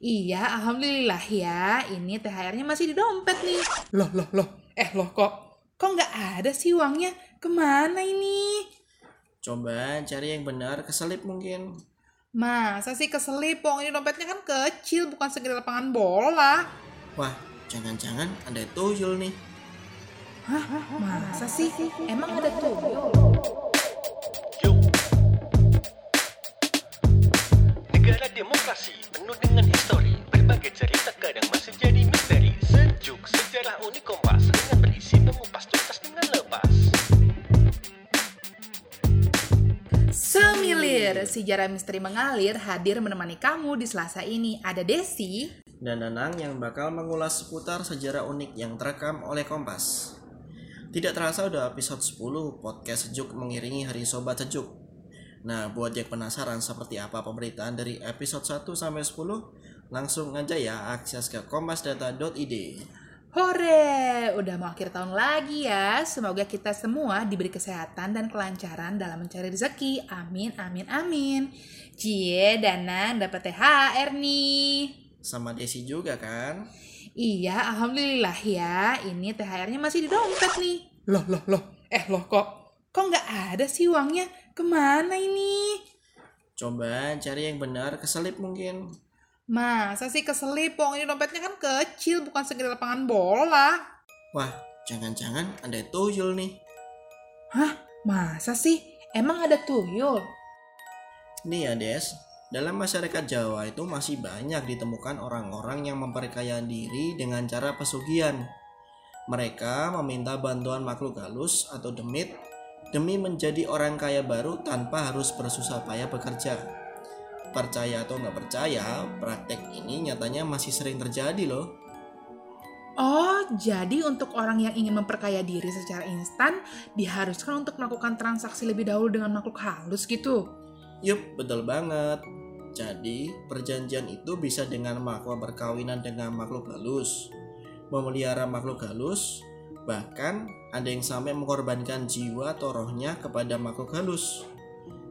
Iya, alhamdulillah ya. Ini THR-nya masih di dompet nih. Loh, loh, loh. Eh loh kok, kok nggak ada sih uangnya? Ke mana ini? Coba cari yang benar, keselip mungkin. Masa sih keselip? Uang ini dompetnya kan kecil, bukan segede lapangan bola. Wah, jangan-jangan ada tuyul nih. Hah? Masa sih? Emang ada tuyul? Negara demokrasi penuh dengan Sejarah misteri mengalir hadir menemani kamu di Selasa ini. Ada Desi, Dan Nanang yang bakal mengulas seputar sejarah unik yang terekam oleh Kompas. Tidak terasa udah episode 10 podcast sejuk mengiringi hari Sobat Sejuk. Nah, buat yang penasaran seperti apa pemberitaan dari episode 1 sampai 10, langsung aja ya akses ke kompasdata.id. Hore, udah mau akhir tahun lagi ya. Semoga kita semua diberi kesehatan dan kelancaran dalam mencari rezeki. Amin, amin, amin. Cie, Dana dapat THR nih. Sama Desi juga kan? Iya, alhamdulillah ya. Ini THR-nya masih di dompet nih. Loh, loh, loh. Eh loh kok, kok nggak ada sih uangnya? Ke mana ini? Coba cari yang benar, keselip mungkin. Masa sih keselip? Uang ini dompetnya kan kecil, bukan segede lapangan bola. Wah, jangan-jangan ada tuyul nih. Hah? Masa sih? Emang ada tuyul? Nih ya Des, dalam masyarakat Jawa itu masih banyak ditemukan orang-orang yang memperkaya diri dengan cara pesugihan. Mereka meminta bantuan makhluk halus atau demit demi menjadi orang kaya baru tanpa harus bersusah payah bekerja. Percaya atau nggak percaya, praktek ini nyatanya masih sering terjadi loh. Oh, jadi untuk orang yang ingin memperkaya diri secara instan, diharuskan untuk melakukan transaksi lebih dahulu dengan makhluk halus gitu? Yup, betul banget. Jadi, perjanjian itu bisa dengan melakukan perkawinan dengan makhluk halus, memelihara makhluk halus, bahkan ada yang sampai mengorbankan jiwa atau rohnya kepada makhluk halus.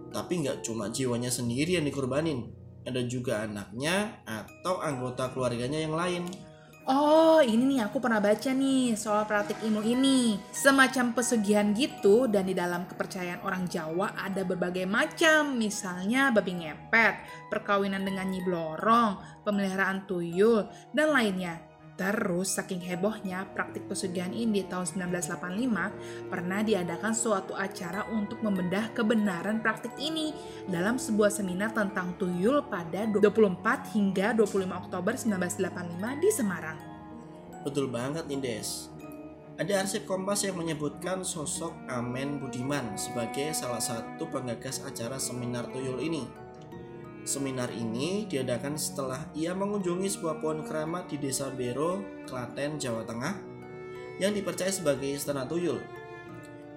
Tapi nggak cuma jiwanya sendiri yang dikorbanin, ada juga anaknya atau anggota keluarganya yang lain. Oh, ini nih aku pernah baca nih soal praktik ilmu ini. Semacam pesugihan gitu dan di dalam kepercayaan orang Jawa ada berbagai macam. Misalnya babi ngepet, perkawinan dengan nyi blorong, pemeliharaan tuyul, dan lainnya. Terus saking hebohnya praktik pesugihan ini di tahun 1985 pernah diadakan suatu acara untuk membedah kebenaran praktik ini dalam sebuah seminar tentang tuyul pada 24 hingga 25 Oktober 1985 di Semarang. Betul banget nih Des. Ada arsip Kompas yang menyebutkan sosok Amen Budiman sebagai salah satu penggagas acara seminar tuyul ini. Seminar ini diadakan setelah ia mengunjungi sebuah pohon keramat di Desa Bero, Klaten, Jawa Tengah yang dipercaya sebagai istana tuyul.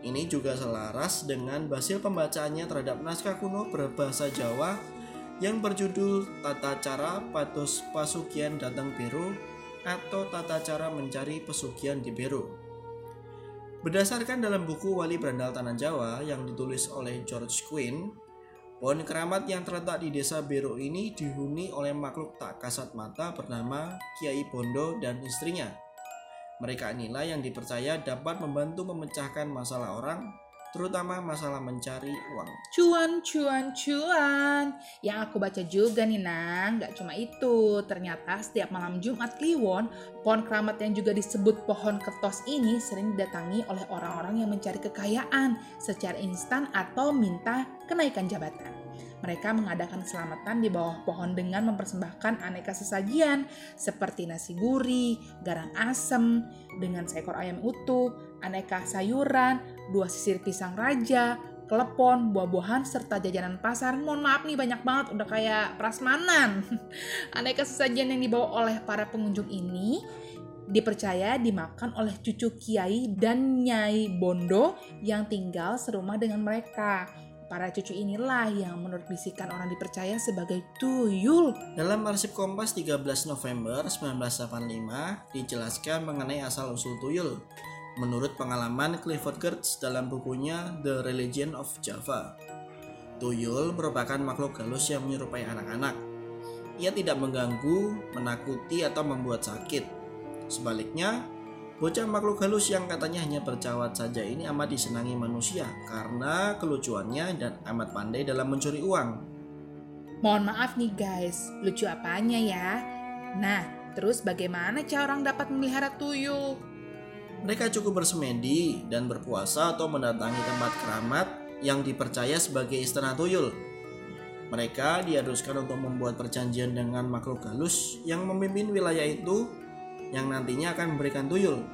Ini juga selaras dengan hasil pembacaannya terhadap naskah kuno berbahasa Jawa yang berjudul Tata Cara Patus Pasugian Datang Bero atau Tata Cara Mencari Pesugihan di Bero. Berdasarkan dalam buku Wali Berandal Tanah Jawa yang ditulis oleh George Quinn, pohon keramat yang terletak di desa Bero ini dihuni oleh makhluk tak kasat mata bernama Kiai Bondo dan istrinya. Mereka inilah yang dipercaya dapat membantu memecahkan masalah orang, terutama masalah mencari uang. Cuan, cuan, cuan. Yang aku baca juga nih Nang, gak cuma itu. Ternyata setiap malam Jumat Kliwon, pohon keramat yang juga disebut pohon ketos ini sering didatangi oleh orang-orang yang mencari kekayaan secara instan atau minta kenaikan jabatan. Mereka mengadakan selamatan di bawah pohon dengan mempersembahkan aneka sesajian seperti nasi gurih, garang asem, dengan seekor ayam utuh, aneka sayuran, dua sisir pisang raja, klepon, buah-buahan, serta jajanan pasar. Mohon maaf nih banyak banget, udah kayak prasmanan. Aneka sesajian yang dibawa oleh para pengunjung ini dipercaya dimakan oleh cucu kiai dan nyai bondo yang tinggal serumah dengan mereka. Para cucu inilah yang menurut bisikan orang dipercaya sebagai tuyul. Dalam arsip Kompas 13 November 1985 dijelaskan mengenai asal-usul tuyul. Menurut pengalaman Clifford Geertz dalam bukunya The Religion of Java. Tuyul merupakan makhluk halus yang menyerupai anak-anak. ia tidak mengganggu, menakuti, atau membuat sakit. Sebaliknya, bocah makhluk halus yang katanya hanya bercawat saja ini amat disenangi manusia karena kelucuannya dan amat pandai dalam mencuri uang. Mohon maaf nih guys, lucu apanya ya? Nah, terus bagaimana cara orang dapat memelihara tuyul? Mereka cukup bersemedi dan berpuasa atau mendatangi tempat keramat yang dipercaya sebagai istana tuyul. Mereka diharuskan untuk membuat perjanjian dengan makhluk halus yang memimpin wilayah itu yang nantinya akan memberikan tuyul.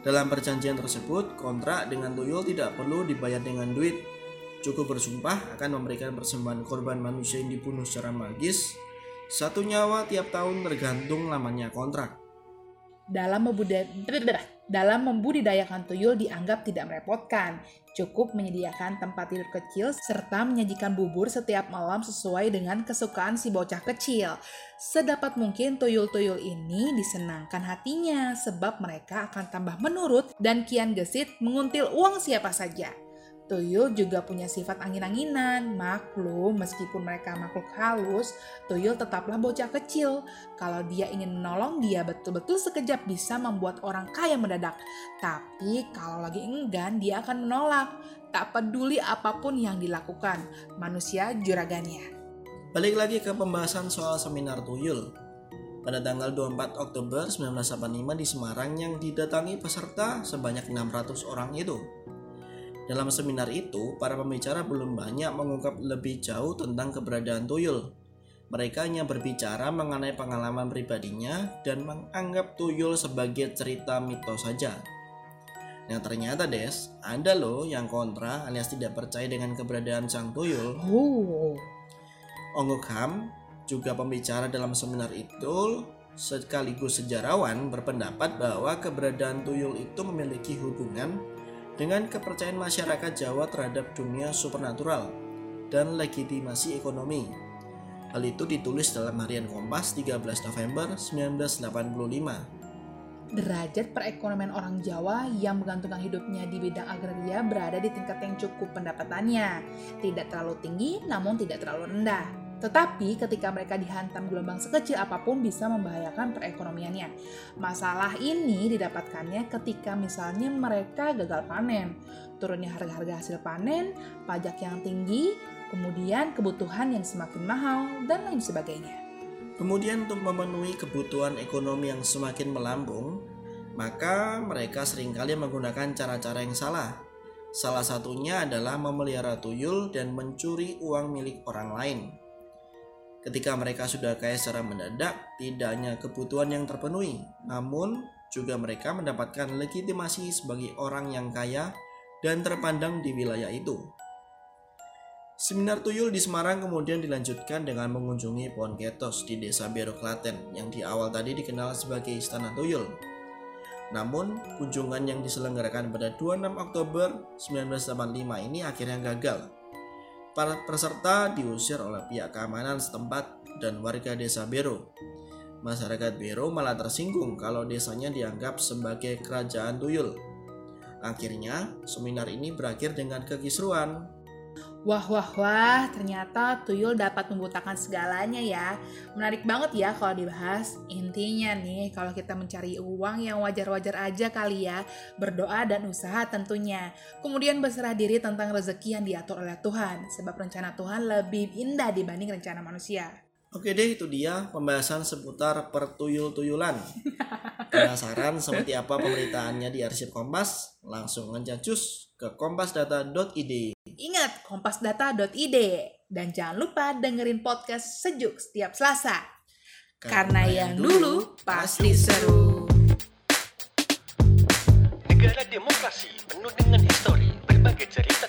Dalam perjanjian tersebut, kontrak dengan tuyul tidak perlu dibayar dengan duit. Cukup bersumpah akan memberikan persembahan korban manusia yang dibunuh secara magis. Satu nyawa tiap tahun tergantung lamanya kontrak. Dalam membudidaya dalam membudidayakan tuyul dianggap tidak merepotkan. Cukup menyediakan tempat tidur kecil serta menyajikan bubur setiap malam sesuai dengan kesukaan si bocah kecil. Sedapat mungkin tuyul-tuyul ini disenangkan hatinya sebab mereka akan tambah menurut dan kian gesit menguntil uang siapa saja. Tuyul juga punya sifat angin-anginan. Maklum, meskipun mereka makhluk halus, tuyul tetaplah bocah kecil. Kalau dia ingin menolong, dia betul-betul sekejap bisa membuat orang kaya mendadak. Tapi kalau lagi enggan, dia akan menolak. Tak peduli apa pun yang dilakukan, manusia juragannya. Balik lagi ke pembahasan soal seminar tuyul. Pada tanggal 24 Oktober 1985 di Semarang yang didatangi peserta sebanyak 600 orang itu. Dalam seminar itu, para pembicara belum banyak mengungkap lebih jauh tentang keberadaan tuyul. Mereka hanya berbicara mengenai pengalaman pribadinya dan menganggap tuyul sebagai cerita mitos saja. Nah ternyata Des, ada loh yang kontra alias tidak percaya dengan keberadaan sang tuyul. Oh, Onggok Ham, juga pembicara dalam seminar itu, sekaligus sejarawan berpendapat bahwa keberadaan tuyul itu memiliki hubungan dengan kepercayaan masyarakat Jawa terhadap dunia supernatural dan legitimasi ekonomi. Hal itu ditulis dalam harian Kompas 13 November 1985. derajat perekonomian orang Jawa yang menggantungkan hidupnya di bidang agraria berada di tingkat yang cukup pendapatannya. Tidak terlalu tinggi, namun tidak terlalu rendah. Tetapi ketika mereka dihantam gelombang sekecil apa pun bisa membahayakan perekonomiannya. Masalah ini didapatkannya ketika misalnya mereka gagal panen, turunnya harga-harga hasil panen, pajak yang tinggi, kemudian kebutuhan yang semakin mahal, dan lain sebagainya. Kemudian untuk memenuhi kebutuhan ekonomi yang semakin melambung, maka mereka sering kali menggunakan cara-cara yang salah. Salah satunya adalah memelihara tuyul dan mencuri uang milik orang lain. Ketika mereka sudah kaya secara mendadak, tidak hanya kebutuhan yang terpenuhi, namun juga mereka mendapatkan legitimasi sebagai orang yang kaya dan terpandang di wilayah itu. Seminar tuyul di Semarang kemudian dilanjutkan dengan mengunjungi pohon ketos di desa Bero Klaten yang di awal tadi dikenal sebagai Istana Tuyul. Namun, kunjungan yang diselenggarakan pada 26 Oktober 1985 ini akhirnya gagal. Para peserta diusir oleh pihak keamanan setempat dan warga desa Bero. Masyarakat Bero malah tersinggung kalau desanya dianggap sebagai kerajaan tuyul. Akhirnya, seminar ini berakhir dengan kekisruan Wah, wah, wah, ternyata tuyul dapat membutakan segalanya ya. Menarik banget ya kalau dibahas. Intinya nih, kalau kita mencari uang yang wajar-wajar aja kali ya, berdoa dan usaha tentunya. Kemudian berserah diri tentang rezeki yang diatur oleh Tuhan, sebab rencana Tuhan lebih indah dibanding rencana manusia. Oke deh itu dia pembahasan seputar pertuyul-tuyulan. Penasaran seperti apa pemberitaannya di arsip Kompas? Langsung aja cus ke kompasdata.id. Ingat kompasdata.id dan jangan lupa dengerin podcast sejuk setiap Selasa. Karena yang dulu pasti seru. Negara demokrasi penuh dengan histori, berbagai cerita